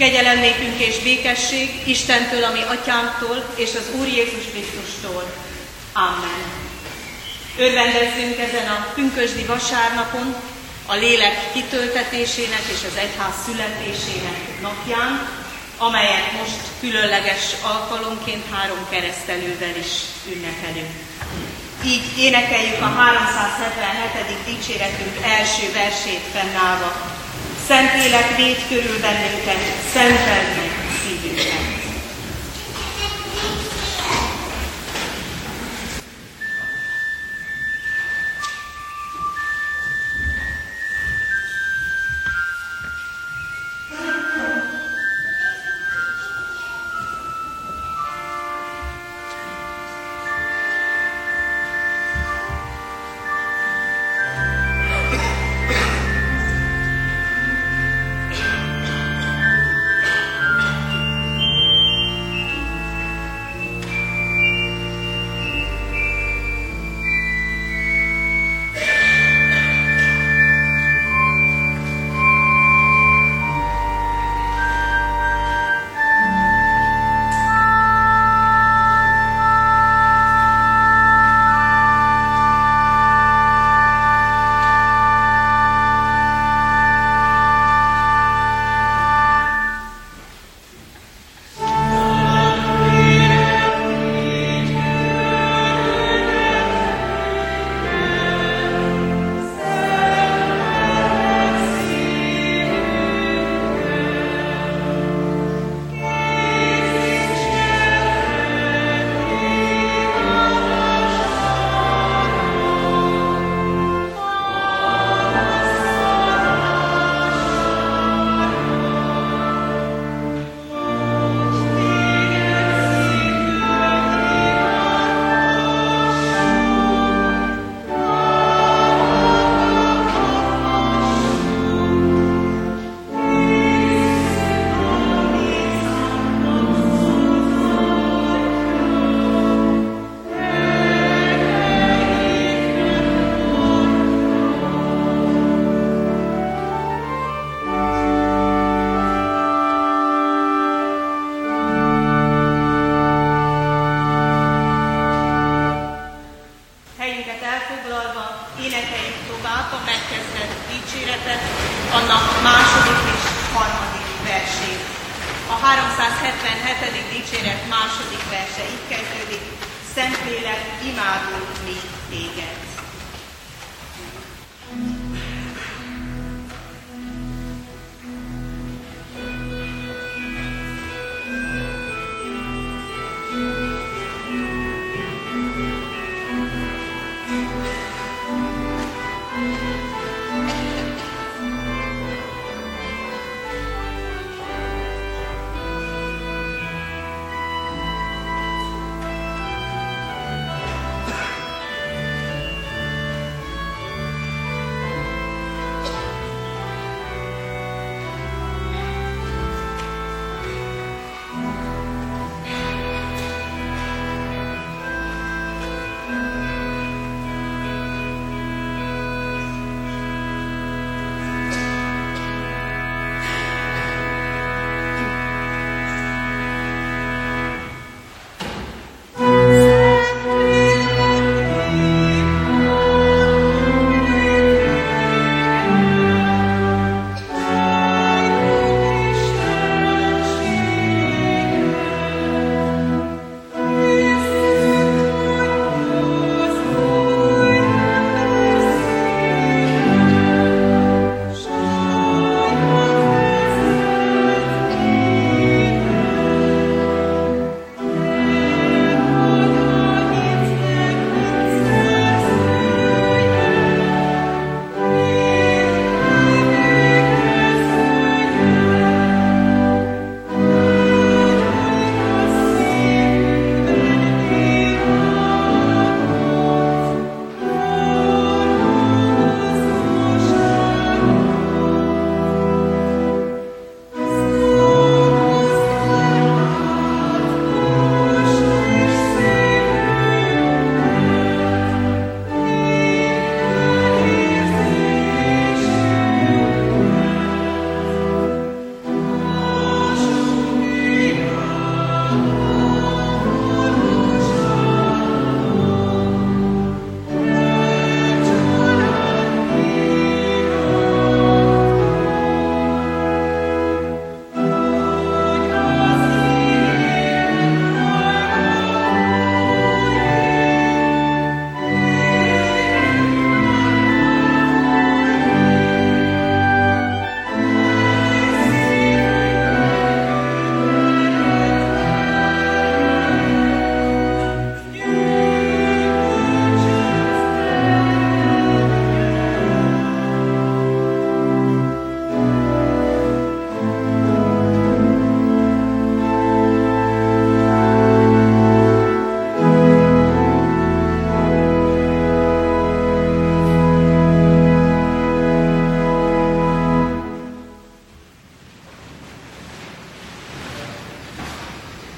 Kegyelem nékünk és békesség Istentől, ami atyánktól és az Úr Jézus Krisztustól. Amen. Örvendezzünk ezen a pünkösdi vasárnapon, a lélek kitöltetésének és az egyház születésének napján, amelyet most különleges alkalomként három keresztelővel is ünnepelünk. Így énekeljük a 377. dicséretünk első versét fennállva. Szent élek véd körül bennünket, szenteld meg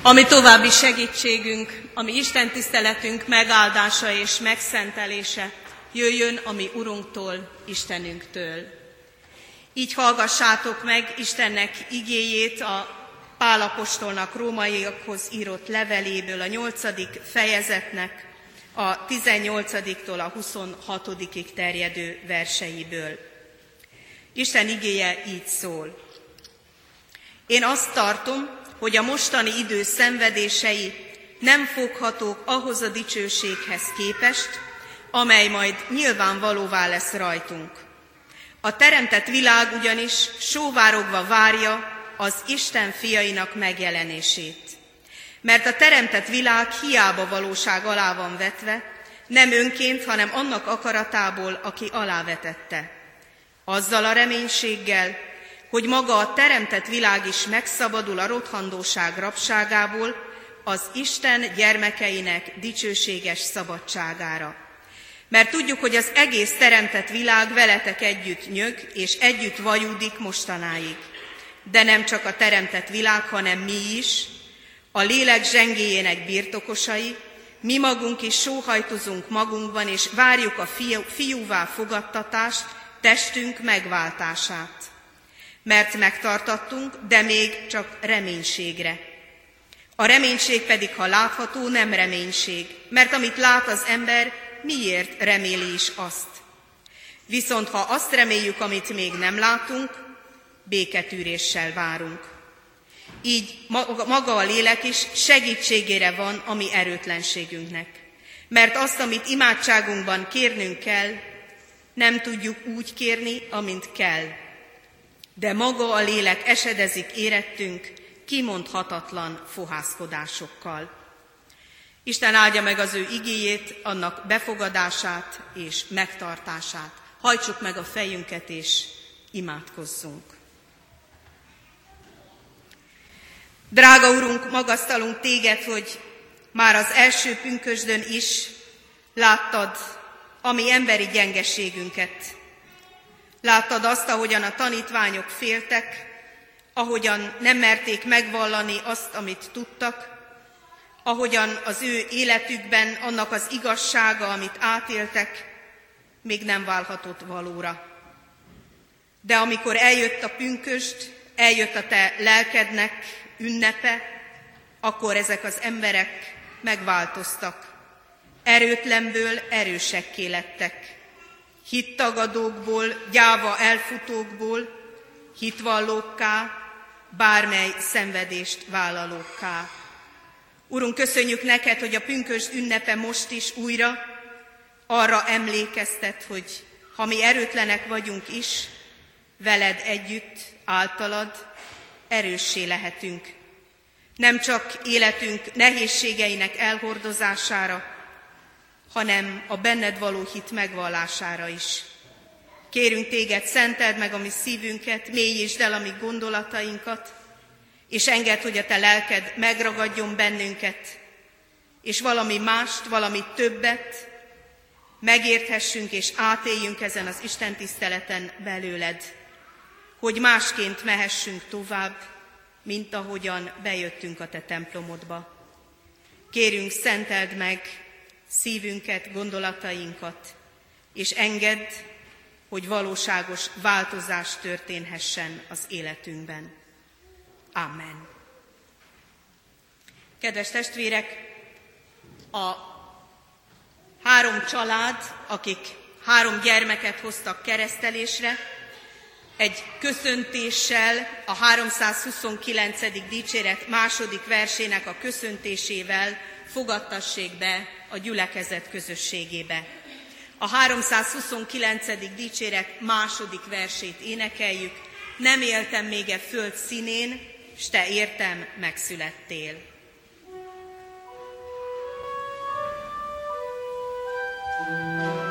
ami további segítségünk, ami Isten tiszteletünk megáldása és megszentelése jöjjön a mi Urunktól, Istenünktől. Így hallgassátok meg Istennek igéjét a Pálapostolnak rómaiakhoz írott leveléből, a nyolcadik fejezetnek, a 18-tól a 26-ig terjedő verseiből. Isten igéje így szól. Én azt tartom, hogy a mostani idő szenvedései nem foghatók ahhoz a dicsőséghez képest, amely majd nyilvánvalóvá lesz rajtunk. A teremtett világ ugyanis sóvárogva várja az Isten fiainak megjelenését. Mert a teremtett világ hiába valóság alá van vetve, nem önként, hanem annak akaratából, aki alávetette. Azzal a reménységgel, hogy maga a teremtett világ is megszabadul a rothandóság rabságából, az Isten gyermekeinek dicsőséges szabadságára. Mert tudjuk, hogy az egész teremtett világ veletek együtt nyög, és együtt vajúdik mostanáig. De nem csak a teremtett világ, hanem mi is, a lélek zsengéjének birtokosai, mi magunk is sóhajtozunk magunkban, és várjuk a fiú, fiúvá fogadtatást, testünk megváltását. Mert megtartattunk, de még csak reménységre. A reménység pedig, ha látható, nem reménység, mert amit lát az ember, miért reméli is azt. Viszont ha azt reméljük, amit még nem látunk, béketűréssel várunk. Így maga a lélek is segítségére van a mi erőtlenségünknek. Mert azt, amit imádságunkban kérnünk kell, nem tudjuk úgy kérni, amint kell. De maga a lélek esedezik érettünk kimondhatatlan fohászkodásokkal. Isten áldja meg az ő igéjét, annak befogadását és megtartását. Hajtsuk meg a fejünket és imádkozzunk. Drága Urunk, magasztalunk téged, hogy már az első pünkösdön is láttad a mi emberi gyengeségünket. Láttad azt, ahogyan a tanítványok féltek, ahogyan nem merték megvallani azt, amit tudtak, ahogyan az ő életükben annak az igazsága, amit átéltek, még nem válhatott valóra. De amikor eljött a pünköst, eljött a te lelkednek ünnepe, akkor ezek az emberek megváltoztak. Erőtlenből erősekké lettek. Hittagadókból, gyáva elfutókból, hitvallókká, bármely szenvedést vállalókká. Urunk, köszönjük neked, hogy a pünkös ünnepe most is újra arra emlékeztet, hogy ha mi erőtlenek vagyunk is, veled együtt, általad, erőssé lehetünk. Nem csak életünk nehézségeinek elhordozására, hanem a benned való hit megvallására is. Kérünk téged, szenteld meg a mi szívünket, mélyítsd el a mi gondolatainkat, és engedd, hogy a te lelked megragadjon bennünket, és valami mást, valami többet megérthessünk és átéljünk ezen az Isten tiszteleten belőled hogy másként mehessünk tovább, mint ahogyan bejöttünk a te templomodba. Kérünk, szenteld meg szívünket, gondolatainkat, és engedd, hogy valóságos változás történhessen az életünkben. Amen. Kedves testvérek, a három család, akik három gyermeket hoztak keresztelésre, egy köszöntéssel, a 329. dicséret második versének a köszöntésével fogadtassék be a gyülekezet közösségébe. A 329. dicséret második versét énekeljük, nem éltem még e föld színén, s te értem megszülettél. thank you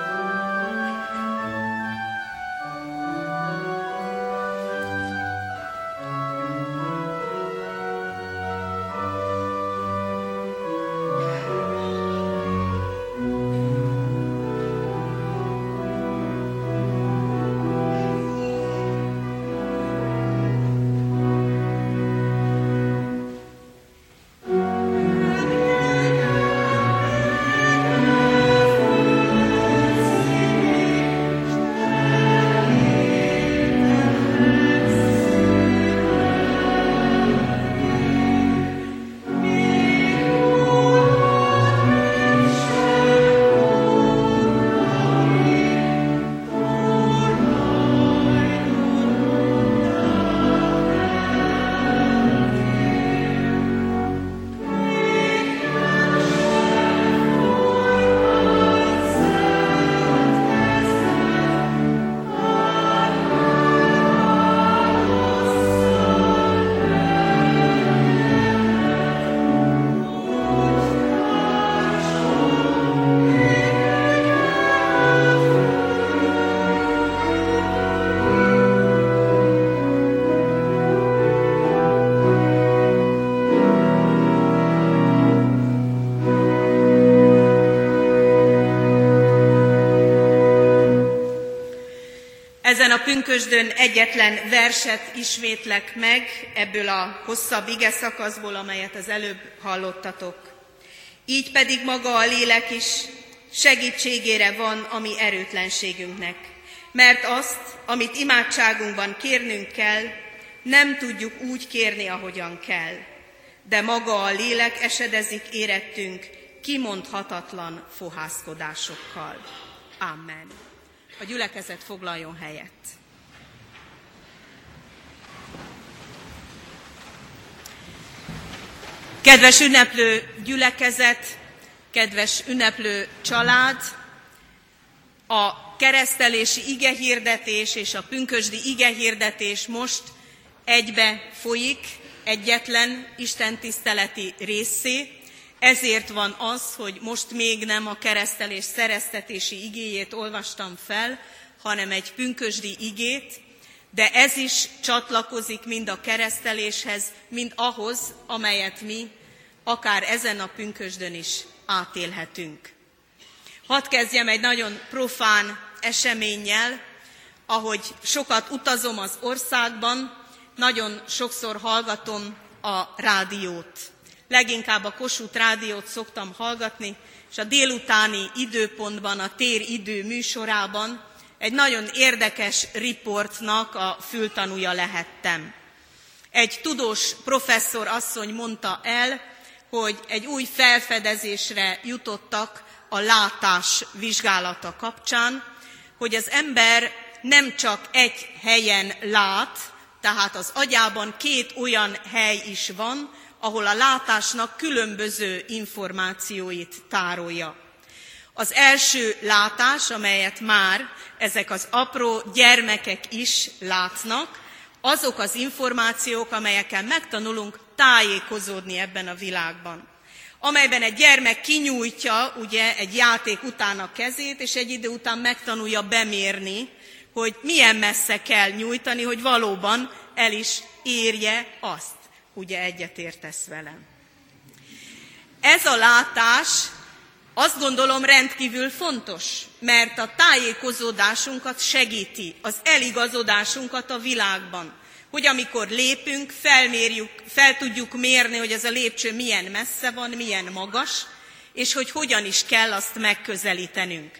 pünkösdön egyetlen verset ismétlek meg ebből a hosszabb ige szakaszból, amelyet az előbb hallottatok. Így pedig maga a lélek is segítségére van a mi erőtlenségünknek. Mert azt, amit imádságunkban kérnünk kell, nem tudjuk úgy kérni, ahogyan kell. De maga a lélek esedezik érettünk kimondhatatlan fohászkodásokkal. Amen. A gyülekezet foglaljon helyet. Kedves ünneplő gyülekezet, kedves ünneplő család, a keresztelési igehirdetés és a pünkösdi igehirdetés most egybe folyik, egyetlen istentiszteleti részé, ezért van az, hogy most még nem a keresztelés szereztetési igéjét olvastam fel, hanem egy pünkösdi igét, de ez is csatlakozik mind a kereszteléshez, mind ahhoz, amelyet mi akár ezen a pünkösdön is átélhetünk. Hadd kezdjem egy nagyon profán eseménnyel, ahogy sokat utazom az országban, nagyon sokszor hallgatom a rádiót. Leginkább a Kossuth rádiót szoktam hallgatni, és a délutáni időpontban, a tér idő műsorában egy nagyon érdekes riportnak a fültanúja lehettem. Egy tudós professzor asszony mondta el, hogy egy új felfedezésre jutottak a látás vizsgálata kapcsán, hogy az ember nem csak egy helyen lát, tehát az agyában két olyan hely is van, ahol a látásnak különböző információit tárolja. Az első látás, amelyet már ezek az apró gyermekek is látnak, azok az információk, amelyekkel megtanulunk tájékozódni ebben a világban. Amelyben egy gyermek kinyújtja ugye egy játék után a kezét, és egy idő után megtanulja bemérni, hogy milyen messze kell nyújtani, hogy valóban el is érje azt. Ugye egyetértesz velem. Ez a látás azt gondolom rendkívül fontos, mert a tájékozódásunkat segíti, az eligazodásunkat a világban. Hogy amikor lépünk, felmérjük, fel tudjuk mérni, hogy ez a lépcső milyen messze van, milyen magas, és hogy hogyan is kell azt megközelítenünk.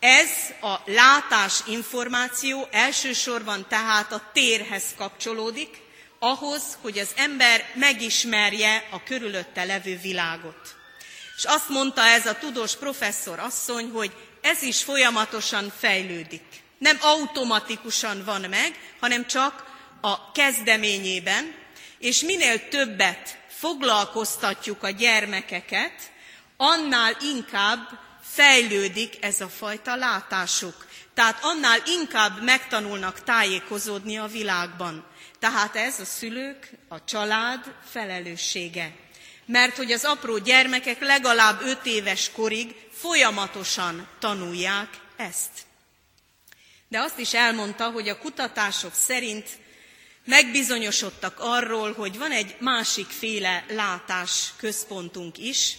Ez a látás információ elsősorban tehát a térhez kapcsolódik, ahhoz, hogy az ember megismerje a körülötte levő világot. És azt mondta ez a tudós professzor asszony, hogy ez is folyamatosan fejlődik. Nem automatikusan van meg, hanem csak a kezdeményében, és minél többet foglalkoztatjuk a gyermekeket, annál inkább fejlődik ez a fajta látásuk. Tehát annál inkább megtanulnak tájékozódni a világban. Tehát ez a szülők, a család felelőssége. Mert hogy az apró gyermekek legalább öt éves korig folyamatosan tanulják ezt. De azt is elmondta, hogy a kutatások szerint megbizonyosodtak arról, hogy van egy másik féle látás központunk is,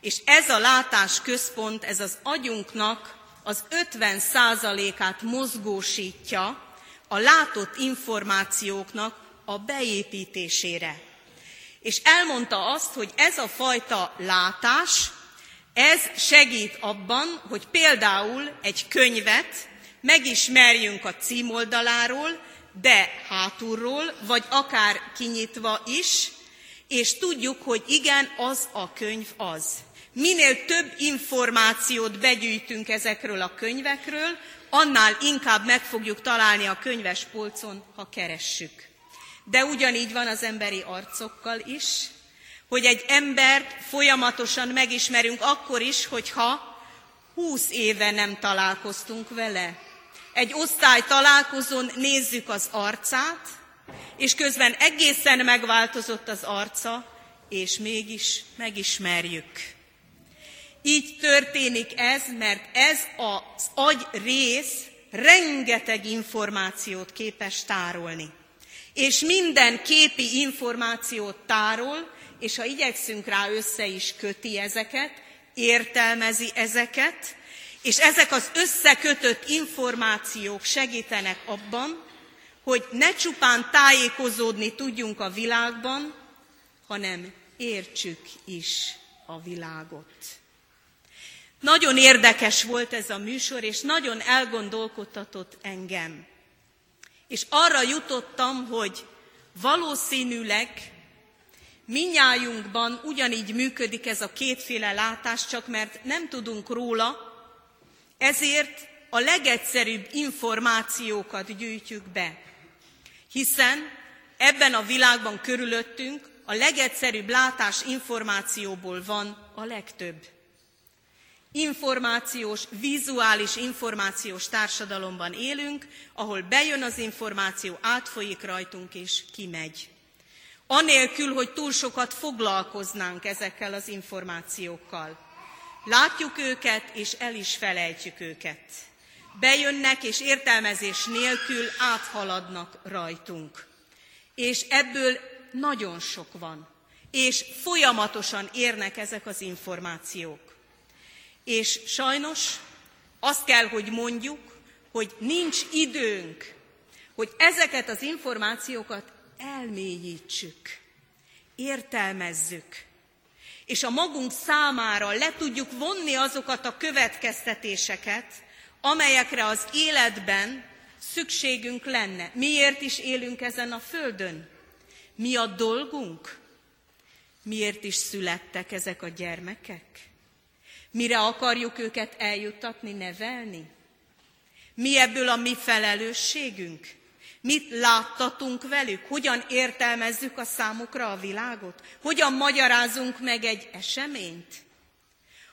és ez a látás központ, ez az agyunknak az 50 százalékát mozgósítja a látott információknak a beépítésére. És elmondta azt, hogy ez a fajta látás, ez segít abban, hogy például egy könyvet megismerjünk a címoldaláról, de hátulról, vagy akár kinyitva is, és tudjuk, hogy igen, az a könyv az. Minél több információt begyűjtünk ezekről a könyvekről, annál inkább meg fogjuk találni a könyves polcon, ha keressük. De ugyanígy van az emberi arcokkal is, hogy egy embert folyamatosan megismerünk akkor is, hogyha húsz éve nem találkoztunk vele. Egy osztály találkozón nézzük az arcát, és közben egészen megváltozott az arca, és mégis megismerjük. Így történik ez, mert ez az agy rész rengeteg információt képes tárolni. És minden képi információt tárol, és ha igyekszünk rá, össze is köti ezeket, értelmezi ezeket, És ezek az összekötött információk segítenek abban, hogy ne csupán tájékozódni tudjunk a világban, hanem értsük is a világot. Nagyon érdekes volt ez a műsor, és nagyon elgondolkodtatott engem. És arra jutottam, hogy valószínűleg minnyájunkban ugyanígy működik ez a kétféle látás, csak mert nem tudunk róla, ezért a legegyszerűbb információkat gyűjtjük be. Hiszen ebben a világban körülöttünk a legegyszerűbb látás információból van a legtöbb. Információs, vizuális információs társadalomban élünk, ahol bejön az információ, átfolyik rajtunk és kimegy. Anélkül, hogy túl sokat foglalkoznánk ezekkel az információkkal. Látjuk őket, és el is felejtjük őket. Bejönnek, és értelmezés nélkül áthaladnak rajtunk. És ebből nagyon sok van, és folyamatosan érnek ezek az információk. És sajnos azt kell, hogy mondjuk, hogy nincs időnk, hogy ezeket az információkat elmélyítsük, értelmezzük, és a magunk számára le tudjuk vonni azokat a következtetéseket, amelyekre az életben szükségünk lenne. Miért is élünk ezen a földön? Mi a dolgunk? Miért is születtek ezek a gyermekek? Mire akarjuk őket eljuttatni, nevelni? Mi ebből a mi felelősségünk? Mit láttatunk velük? Hogyan értelmezzük a számukra a világot? Hogyan magyarázunk meg egy eseményt?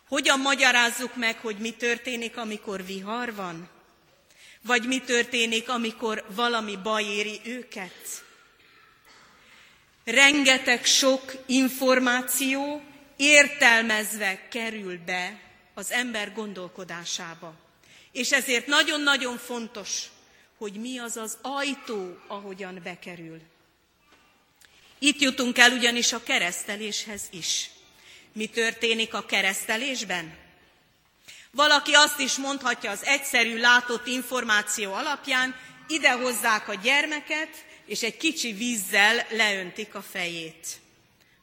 Hogyan magyarázzuk meg, hogy mi történik, amikor vihar van? Vagy mi történik, amikor valami baj éri őket? rengeteg sok információ értelmezve kerül be az ember gondolkodásába. És ezért nagyon-nagyon fontos, hogy mi az az ajtó, ahogyan bekerül. Itt jutunk el ugyanis a kereszteléshez is. Mi történik a keresztelésben? Valaki azt is mondhatja az egyszerű látott információ alapján, ide hozzák a gyermeket, és egy kicsi vízzel leöntik a fejét.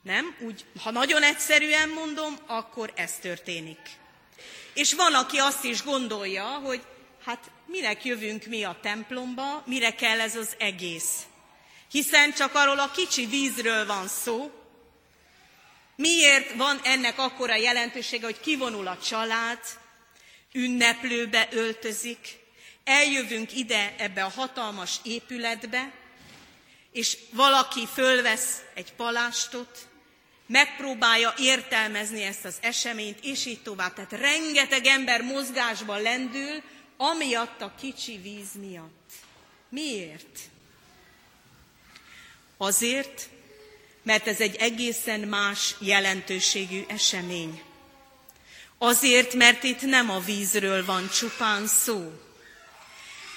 Nem? Úgy, ha nagyon egyszerűen mondom, akkor ez történik. És van, aki azt is gondolja, hogy hát minek jövünk mi a templomba, mire kell ez az egész. Hiszen csak arról a kicsi vízről van szó. Miért van ennek akkora jelentősége, hogy kivonul a család, ünneplőbe öltözik, eljövünk ide ebbe a hatalmas épületbe, és valaki fölvesz egy palástot, megpróbálja értelmezni ezt az eseményt, és így tovább. Tehát rengeteg ember mozgásban lendül, amiatt a kicsi víz miatt. Miért? Azért, mert ez egy egészen más jelentőségű esemény. Azért, mert itt nem a vízről van csupán szó,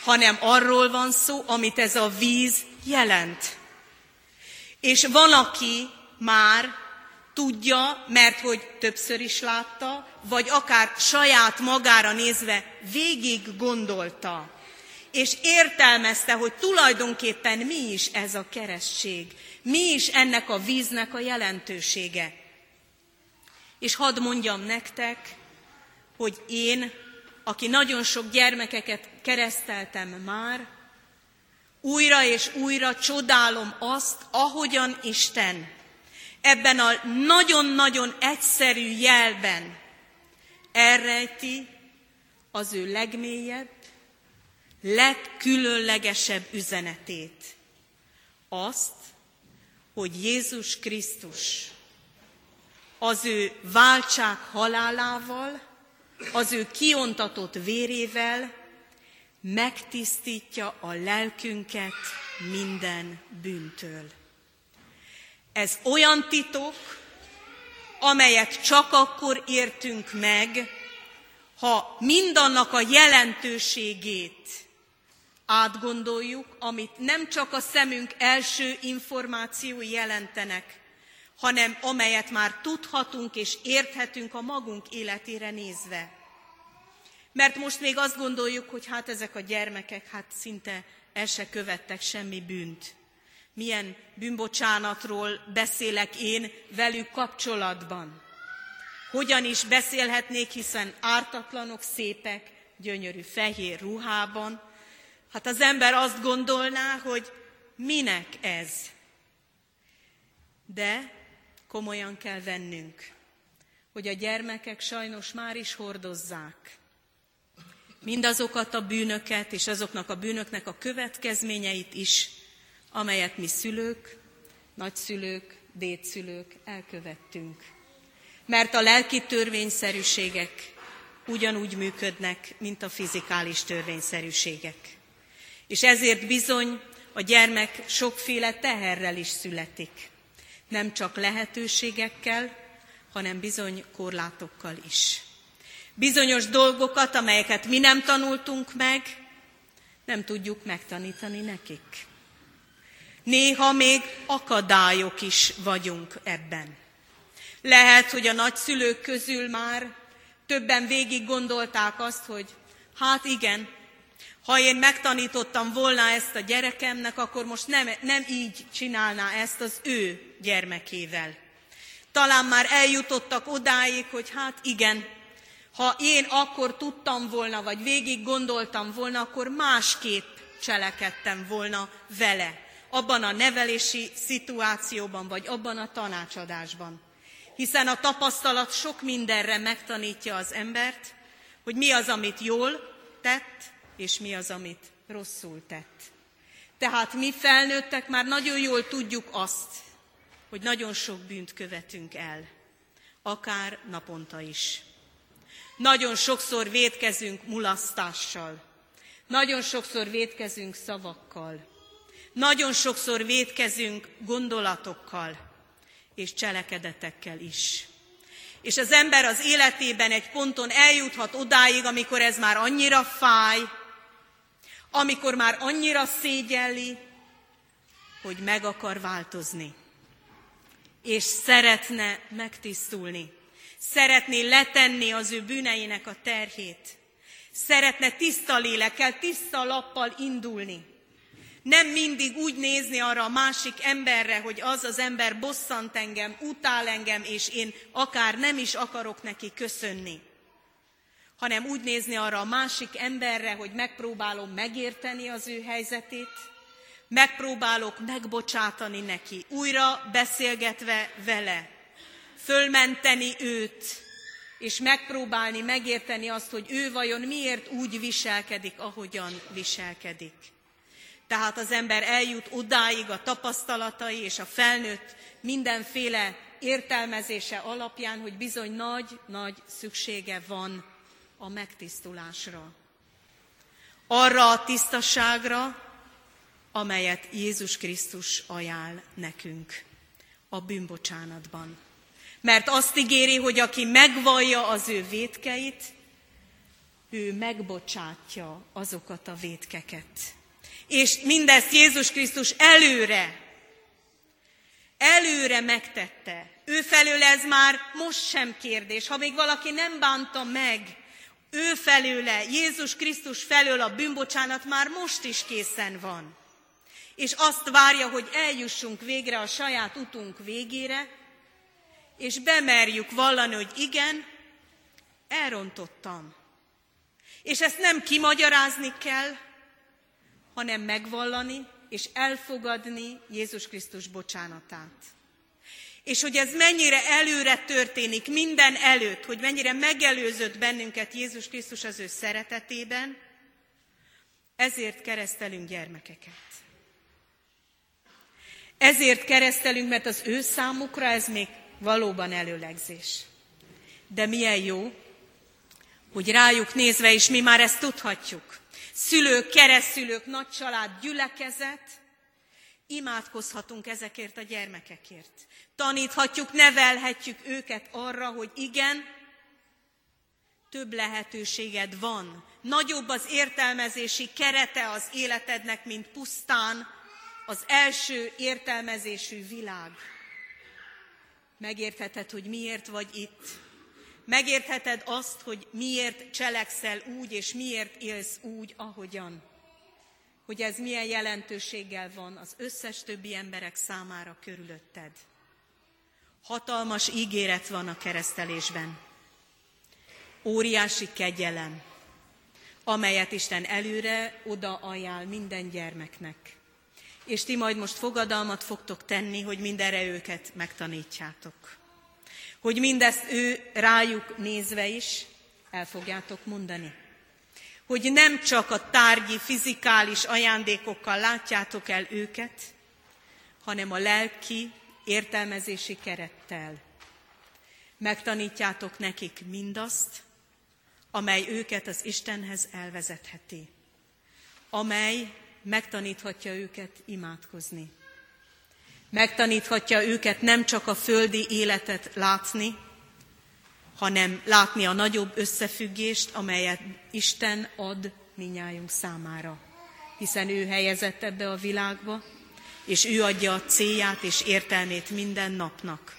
hanem arról van szó, amit ez a víz jelent. És van, aki már tudja, mert hogy többször is látta, vagy akár saját magára nézve végig gondolta, és értelmezte, hogy tulajdonképpen mi is ez a keresztség, mi is ennek a víznek a jelentősége. És hadd mondjam nektek, hogy én, aki nagyon sok gyermekeket kereszteltem már, újra és újra csodálom azt, ahogyan Isten ebben a nagyon-nagyon egyszerű jelben elrejti az ő legmélyebb, legkülönlegesebb üzenetét. Azt, hogy Jézus Krisztus az ő váltság halálával, az ő kiontatott vérével megtisztítja a lelkünket minden bűntől. Ez olyan titok, amelyet csak akkor értünk meg, ha mindannak a jelentőségét átgondoljuk, amit nem csak a szemünk első információi jelentenek, hanem amelyet már tudhatunk és érthetünk a magunk életére nézve. Mert most még azt gondoljuk, hogy hát ezek a gyermekek hát szinte el se követtek semmi bűnt. Milyen bűnbocsánatról beszélek én velük kapcsolatban? Hogyan is beszélhetnék, hiszen ártatlanok, szépek, gyönyörű fehér ruhában. Hát az ember azt gondolná, hogy minek ez? De komolyan kell vennünk, hogy a gyermekek sajnos már is hordozzák mindazokat a bűnöket és azoknak a bűnöknek a következményeit is, amelyet mi szülők, nagyszülők, dédszülők elkövettünk. Mert a lelki törvényszerűségek ugyanúgy működnek, mint a fizikális törvényszerűségek. És ezért bizony a gyermek sokféle teherrel is születik. Nem csak lehetőségekkel, hanem bizony korlátokkal is. Bizonyos dolgokat, amelyeket mi nem tanultunk meg, nem tudjuk megtanítani nekik. Néha még akadályok is vagyunk ebben. Lehet, hogy a nagyszülők közül már többen végig gondolták azt, hogy hát igen, ha én megtanítottam volna ezt a gyerekemnek, akkor most nem, nem így csinálná ezt az ő gyermekével. Talán már eljutottak odáig, hogy hát igen, ha én akkor tudtam volna, vagy végig gondoltam volna, akkor másképp cselekedtem volna vele, abban a nevelési szituációban, vagy abban a tanácsadásban. Hiszen a tapasztalat sok mindenre megtanítja az embert, hogy mi az, amit jól tett, és mi az, amit rosszul tett. Tehát mi felnőttek már nagyon jól tudjuk azt, hogy nagyon sok bűnt követünk el, akár naponta is. Nagyon sokszor védkezünk mulasztással. Nagyon sokszor védkezünk szavakkal. Nagyon sokszor védkezünk gondolatokkal és cselekedetekkel is. És az ember az életében egy ponton eljuthat odáig, amikor ez már annyira fáj, amikor már annyira szégyelli, hogy meg akar változni, és szeretne megtisztulni. Szeretné letenni az ő bűneinek a terhét. Szeretne tiszta lélekkel, tiszta lappal indulni. Nem mindig úgy nézni arra a másik emberre, hogy az az ember bosszant engem, utál engem, és én akár nem is akarok neki köszönni. Hanem úgy nézni arra a másik emberre, hogy megpróbálom megérteni az ő helyzetét, megpróbálok megbocsátani neki, újra beszélgetve vele, fölmenteni őt, és megpróbálni megérteni azt, hogy ő vajon miért úgy viselkedik, ahogyan viselkedik. Tehát az ember eljut odáig a tapasztalatai és a felnőtt mindenféle értelmezése alapján, hogy bizony nagy-nagy szüksége van a megtisztulásra. Arra a tisztaságra, amelyet Jézus Krisztus ajánl nekünk a bűnbocsánatban. Mert azt ígéri, hogy aki megvallja az ő védkeit, ő megbocsátja azokat a védkeket. És mindezt Jézus Krisztus előre, előre megtette. Ő felől ez már most sem kérdés. Ha még valaki nem bánta meg, ő felőle, Jézus Krisztus felől a bűnbocsánat már most is készen van. És azt várja, hogy eljussunk végre a saját utunk végére, és bemerjük vallani, hogy igen, elrontottam. És ezt nem kimagyarázni kell, hanem megvallani és elfogadni Jézus Krisztus bocsánatát. És hogy ez mennyire előre történik minden előtt, hogy mennyire megelőzött bennünket Jézus Krisztus az ő szeretetében, ezért keresztelünk gyermekeket. Ezért keresztelünk, mert az ő számukra ez még valóban előlegzés. De milyen jó, hogy rájuk nézve is mi már ezt tudhatjuk. Szülők, keresztülők, nagy család, gyülekezet, imádkozhatunk ezekért a gyermekekért. Taníthatjuk, nevelhetjük őket arra, hogy igen, több lehetőséged van. Nagyobb az értelmezési kerete az életednek, mint pusztán az első értelmezésű világ megértheted, hogy miért vagy itt. Megértheted azt, hogy miért cselekszel úgy, és miért élsz úgy, ahogyan. Hogy ez milyen jelentőséggel van az összes többi emberek számára körülötted. Hatalmas ígéret van a keresztelésben. Óriási kegyelem, amelyet Isten előre oda ajánl minden gyermeknek. És ti majd most fogadalmat fogtok tenni, hogy mindenre őket megtanítjátok. Hogy mindezt ő rájuk nézve is el fogjátok mondani. Hogy nem csak a tárgyi, fizikális ajándékokkal látjátok el őket, hanem a lelki, értelmezési kerettel. Megtanítjátok nekik mindazt, amely őket az Istenhez elvezetheti, amely megtaníthatja őket imádkozni. Megtaníthatja őket nem csak a földi életet látni, hanem látni a nagyobb összefüggést, amelyet Isten ad minnyájunk számára. Hiszen ő helyezett ebbe a világba, és ő adja a célját és értelmét minden napnak,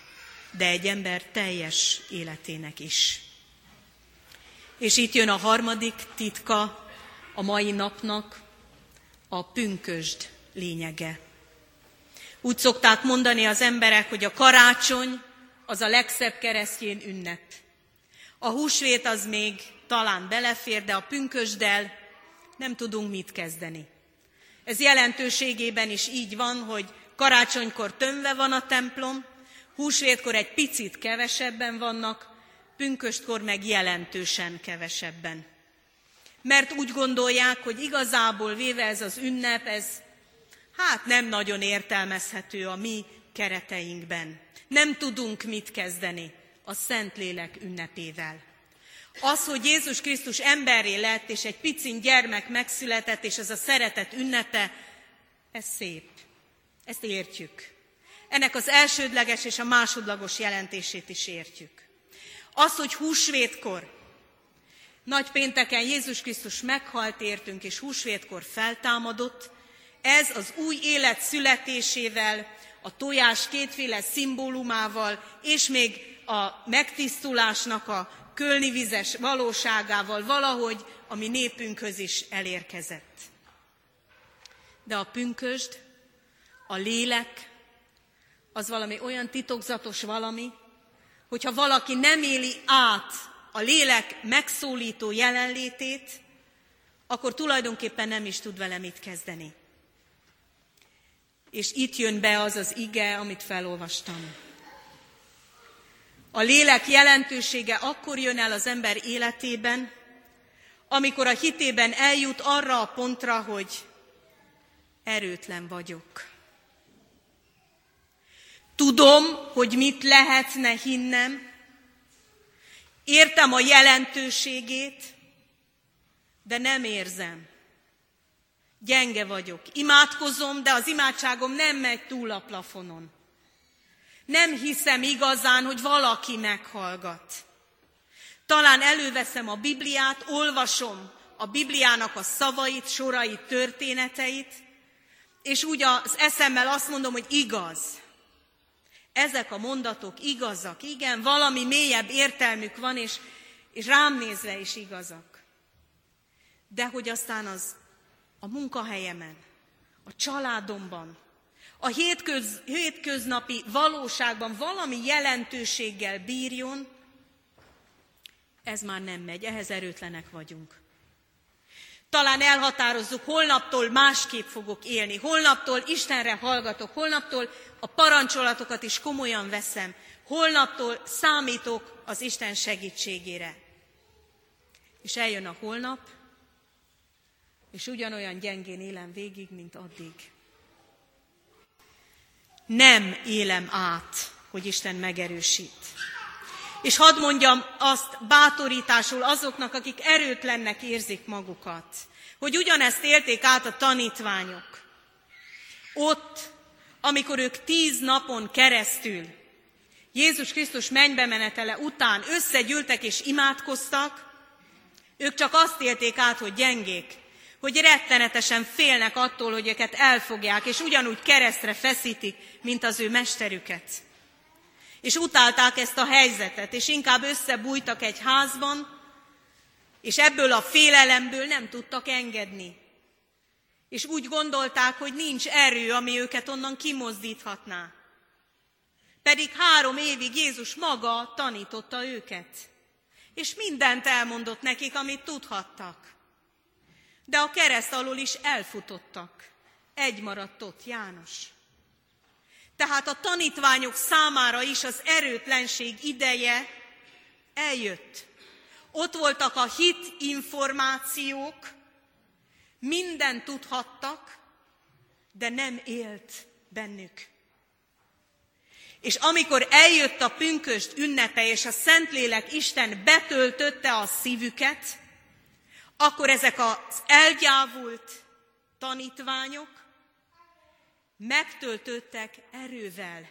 de egy ember teljes életének is. És itt jön a harmadik titka a mai napnak, a pünkösd lényege. Úgy szokták mondani az emberek, hogy a karácsony az a legszebb keresztjén ünnep. A húsvét az még talán belefér, de a pünkösdel nem tudunk mit kezdeni. Ez jelentőségében is így van, hogy karácsonykor tömve van a templom, húsvétkor egy picit kevesebben vannak, pünköstkor meg jelentősen kevesebben. Mert úgy gondolják, hogy igazából véve ez az ünnep, ez hát nem nagyon értelmezhető a mi kereteinkben. Nem tudunk mit kezdeni a Szentlélek ünnepével. Az, hogy Jézus Krisztus emberré lett, és egy picin gyermek megszületett, és ez a szeretet ünnepe, ez szép. Ezt értjük. Ennek az elsődleges és a másodlagos jelentését is értjük. Az, hogy húsvétkor, nagy pénteken Jézus Krisztus meghalt értünk, és húsvétkor feltámadott, ez az új élet születésével, a tojás kétféle szimbólumával, és még a megtisztulásnak a kölni vizes valóságával valahogy a mi népünkhöz is elérkezett. De a pünkösd, a lélek, az valami olyan titokzatos valami, hogyha valaki nem éli át a lélek megszólító jelenlétét, akkor tulajdonképpen nem is tud vele mit kezdeni. És itt jön be az az ige, amit felolvastam. A lélek jelentősége akkor jön el az ember életében, amikor a hitében eljut arra a pontra, hogy erőtlen vagyok. Tudom, hogy mit lehetne hinnem, értem a jelentőségét, de nem érzem. Gyenge vagyok. Imádkozom, de az imádságom nem megy túl a plafonon. Nem hiszem igazán, hogy valaki meghallgat. Talán előveszem a Bibliát, olvasom a Bibliának a szavait, sorait, történeteit, és úgy az eszemmel azt mondom, hogy igaz. Ezek a mondatok igazak, igen, valami mélyebb értelmük van, és, és rám nézve is igazak. De hogy aztán az a munkahelyemen, a családomban, a hétköz, hétköznapi valóságban valami jelentőséggel bírjon, ez már nem megy, ehhez erőtlenek vagyunk. Talán elhatározzuk, holnaptól másképp fogok élni, holnaptól Istenre hallgatok, holnaptól a parancsolatokat is komolyan veszem, holnaptól számítok az Isten segítségére. És eljön a holnap, és ugyanolyan gyengén élem végig, mint addig. Nem élem át, hogy Isten megerősít. És hadd mondjam azt bátorításul azoknak, akik erőtlennek érzik magukat, hogy ugyanezt élték át a tanítványok. Ott, amikor ők tíz napon keresztül Jézus Krisztus mennybe menetele után összegyűltek és imádkoztak, ők csak azt élték át, hogy gyengék, hogy rettenetesen félnek attól, hogy őket elfogják, és ugyanúgy keresztre feszítik, mint az ő mesterüket. És utálták ezt a helyzetet, és inkább összebújtak egy házban, és ebből a félelemből nem tudtak engedni. És úgy gondolták, hogy nincs erő, ami őket onnan kimozdíthatná. Pedig három évig Jézus maga tanította őket. És mindent elmondott nekik, amit tudhattak. De a kereszt alól is elfutottak. Egy maradt ott János. Tehát a tanítványok számára is az erőtlenség ideje eljött. Ott voltak a hit információk, minden tudhattak, de nem élt bennük. És amikor eljött a pünköst ünnepe, és a Szentlélek Isten betöltötte a szívüket, akkor ezek az elgyávult tanítványok megtöltöttek erővel.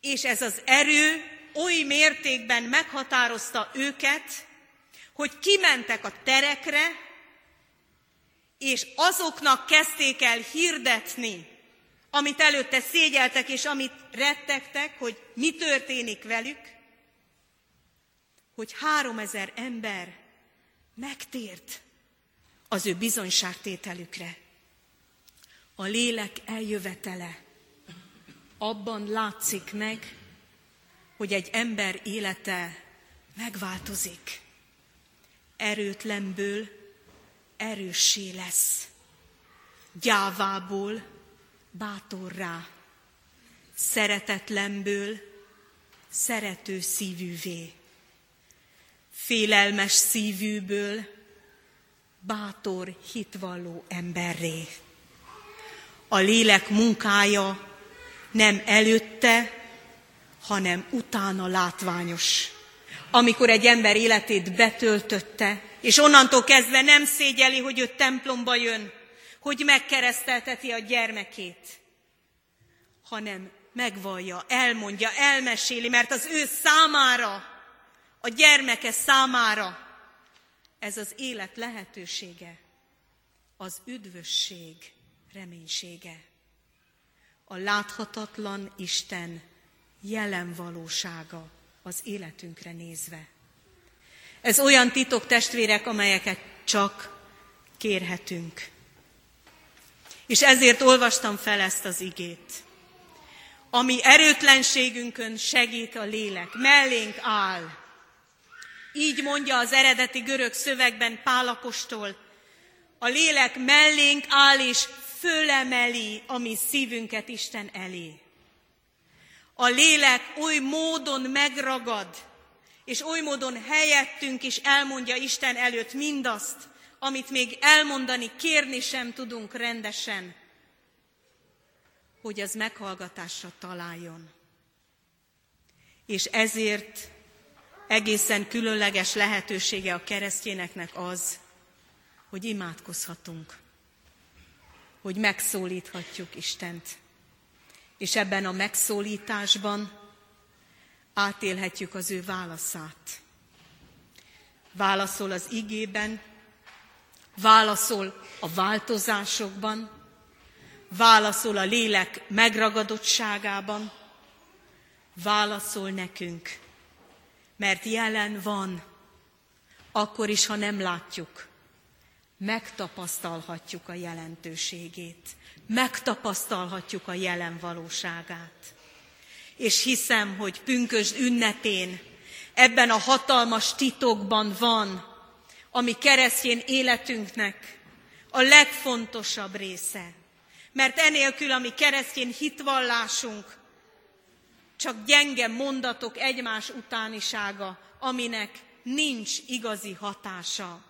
És ez az erő oly mértékben meghatározta őket, hogy kimentek a terekre, és azoknak kezdték el hirdetni, amit előtte szégyeltek, és amit rettegtek, hogy mi történik velük, hogy három ezer ember megtért az ő bizonyságtételükre. A lélek eljövetele abban látszik meg, hogy egy ember élete megváltozik. Erőtlenből erőssé lesz. Gyávából bátorrá. Szeretetlenből szerető szívűvé. Félelmes szívűből bátor, hitvalló emberré. A lélek munkája nem előtte, hanem utána látványos. Amikor egy ember életét betöltötte, és onnantól kezdve nem szégyeli, hogy ő templomba jön, hogy megkeresztelteti a gyermekét, hanem megvallja, elmondja, elmeséli, mert az ő számára, a gyermeke számára ez az élet lehetősége, az üdvösség reménysége. A láthatatlan Isten jelen valósága az életünkre nézve. Ez olyan titok, testvérek, amelyeket csak kérhetünk. És ezért olvastam fel ezt az igét. Ami erőtlenségünkön segít a lélek, mellénk áll. Így mondja az eredeti görög szövegben Pálapostól, a lélek mellénk áll és fölemeli a mi szívünket Isten elé. A lélek oly módon megragad, és oly módon helyettünk is elmondja Isten előtt mindazt, amit még elmondani, kérni sem tudunk rendesen, hogy az meghallgatásra találjon. És ezért egészen különleges lehetősége a keresztjéneknek az, hogy imádkozhatunk, hogy megszólíthatjuk Istent. És ebben a megszólításban átélhetjük az ő válaszát. Válaszol az igében, válaszol a változásokban, válaszol a lélek megragadottságában, válaszol nekünk, mert jelen van, akkor is, ha nem látjuk, megtapasztalhatjuk a jelentőségét, megtapasztalhatjuk a jelen valóságát. És hiszem, hogy pünkösd ünnepén ebben a hatalmas titokban van, ami keresztény életünknek a legfontosabb része. Mert enélkül, ami keresztény hitvallásunk, csak gyenge mondatok egymás utánisága, aminek nincs igazi hatása.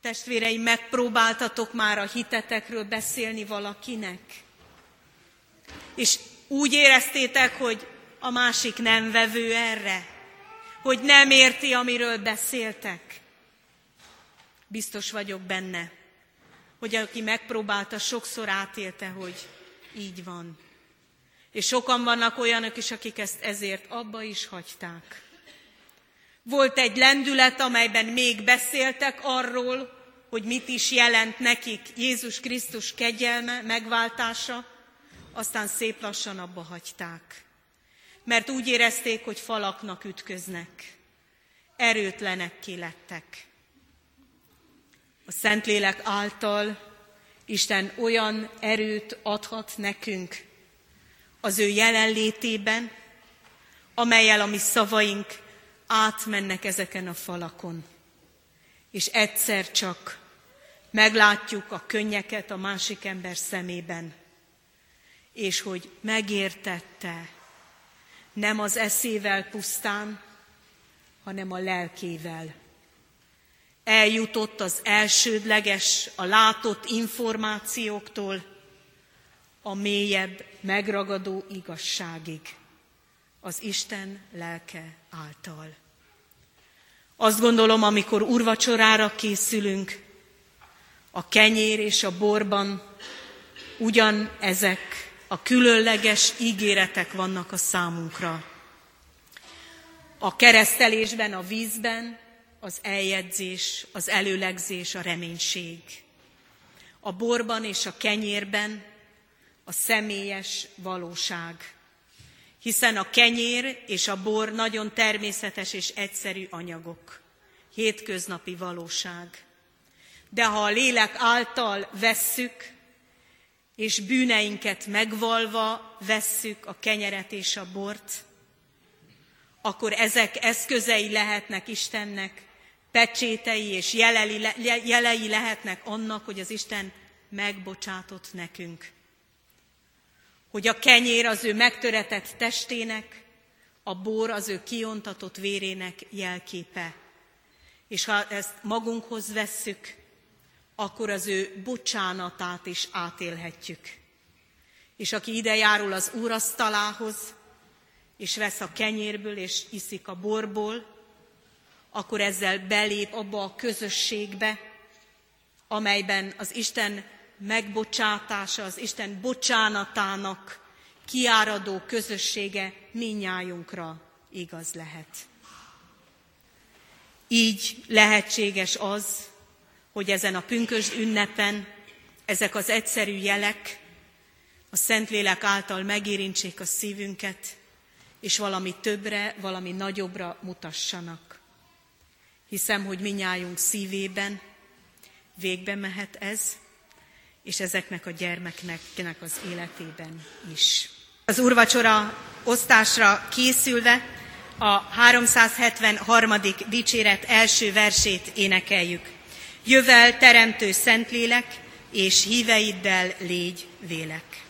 Testvéreim, megpróbáltatok már a hitetekről beszélni valakinek? És úgy éreztétek, hogy a másik nem vevő erre? Hogy nem érti, amiről beszéltek? Biztos vagyok benne, hogy aki megpróbálta, sokszor átélte, hogy így van. És sokan vannak olyanok is, akik ezt ezért abba is hagyták. Volt egy lendület, amelyben még beszéltek arról, hogy mit is jelent nekik Jézus Krisztus kegyelme, megváltása, aztán szép lassan abba hagyták, mert úgy érezték, hogy falaknak ütköznek, erőtlenek lettek. A Szentlélek által Isten olyan erőt adhat nekünk az ő jelenlétében, amelyel a mi szavaink átmennek ezeken a falakon. És egyszer csak meglátjuk a könnyeket a másik ember szemében, és hogy megértette nem az eszével pusztán, hanem a lelkével. Eljutott az elsődleges, a látott információktól a mélyebb, megragadó igazságig, az Isten lelke által. Azt gondolom, amikor urvacsorára készülünk, a kenyér és a borban ugyan ezek a különleges ígéretek vannak a számunkra. A keresztelésben, a vízben az eljegyzés, az előlegzés, a reménység. A borban és a kenyérben a személyes valóság. Hiszen a kenyér és a bor nagyon természetes és egyszerű anyagok. Hétköznapi valóság. De ha a lélek által vesszük, és bűneinket megvalva vesszük a kenyeret és a bort, akkor ezek eszközei lehetnek Istennek, pecsétei és jelei lehetnek annak, hogy az Isten megbocsátott nekünk. Hogy a kenyér az ő megtöretett testének, a bor az ő kiontatott vérének jelképe. És ha ezt magunkhoz vesszük, akkor az ő bocsánatát is átélhetjük. És aki ide járul az úrasztalához, és vesz a kenyérből, és iszik a borból, akkor ezzel belép abba a közösségbe, amelyben az Isten megbocsátása, az Isten bocsánatának kiáradó közössége minnyájunkra igaz lehet. Így lehetséges az, hogy ezen a pünkös ünnepen ezek az egyszerű jelek a Szentlélek által megérintsék a szívünket, és valami többre, valami nagyobbra mutassanak. Hiszem, hogy minnyájunk szívében végbe mehet ez, és ezeknek a gyermeknek az életében is. Az urvacsora osztásra készülve a 373. dicséret első versét énekeljük. Jövel, teremtő Szentlélek, és híveiddel légy vélek.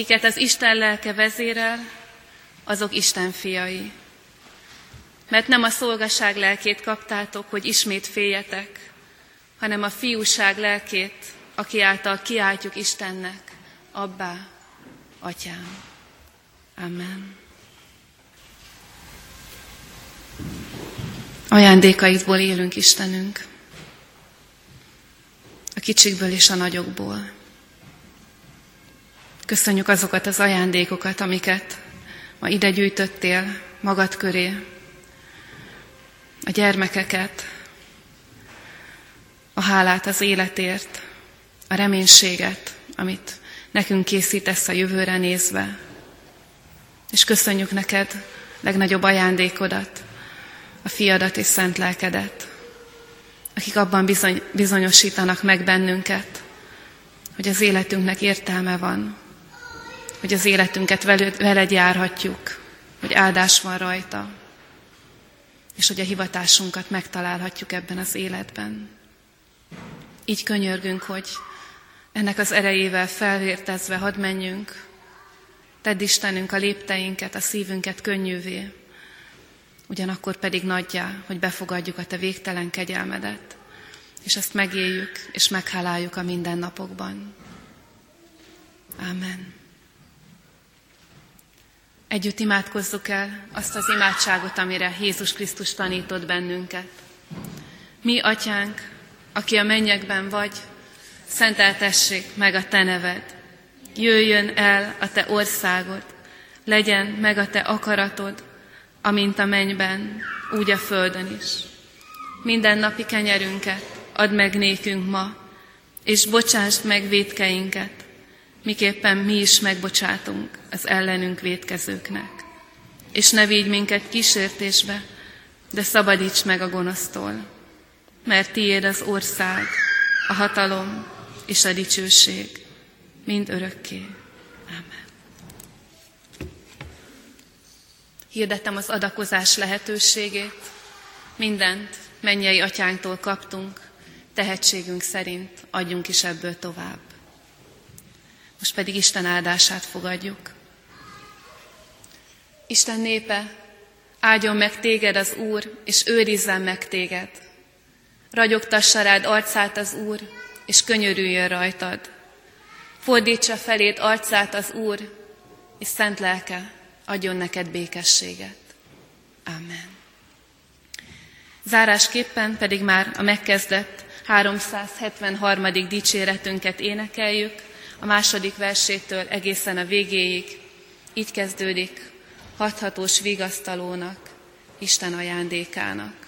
Akiket az Isten lelke vezérel, azok Isten fiai. Mert nem a szolgaság lelkét kaptátok, hogy ismét féljetek, hanem a fiúság lelkét, aki által kiáltjuk Istennek, Abbá, Atyám. Amen. Ajándékaidból élünk, Istenünk, a kicsikből és a nagyokból. Köszönjük azokat az ajándékokat, amiket ma ide gyűjtöttél magad köré, a gyermekeket, a hálát az életért, a reménységet, amit nekünk készítesz a jövőre nézve. És köszönjük neked legnagyobb ajándékodat, a fiadat és szent lelkedet, akik abban bizony, bizonyosítanak meg bennünket, hogy az életünknek értelme van, hogy az életünket veled járhatjuk, hogy áldás van rajta, és hogy a hivatásunkat megtalálhatjuk ebben az életben. Így könyörgünk, hogy ennek az erejével felvértezve hadd menjünk, tedd Istenünk a lépteinket, a szívünket könnyűvé, ugyanakkor pedig nagyjá, hogy befogadjuk a Te végtelen kegyelmedet, és ezt megéljük és megháláljuk a mindennapokban. Amen. Együtt imádkozzuk el azt az imádságot, amire Jézus Krisztus tanított bennünket. Mi, Atyánk, aki a mennyekben vagy, szenteltessék meg a Te neved. Jöjjön el a Te országod, legyen meg a Te akaratod, amint a mennyben, úgy a földön is. Minden napi kenyerünket add meg nékünk ma, és bocsásd meg védkeinket, miképpen mi is megbocsátunk az ellenünk védkezőknek. És ne vigy minket kísértésbe, de szabadíts meg a gonosztól, mert tiéd az ország, a hatalom és a dicsőség, mind örökké. Amen. Hirdetem az adakozás lehetőségét, mindent mennyei atyánktól kaptunk, tehetségünk szerint adjunk is ebből tovább. Most pedig Isten áldását fogadjuk. Isten népe, áldjon meg téged az Úr, és őrizzen meg téged. Ragyogtassa rád arcát az Úr, és könyörüljön rajtad. Fordítsa felét arcát az Úr, és szent lelke adjon neked békességet. Amen. Zárásképpen pedig már a megkezdett 373. dicséretünket énekeljük, a második versétől egészen a végéig. Így kezdődik hathatós vigasztalónak, Isten ajándékának.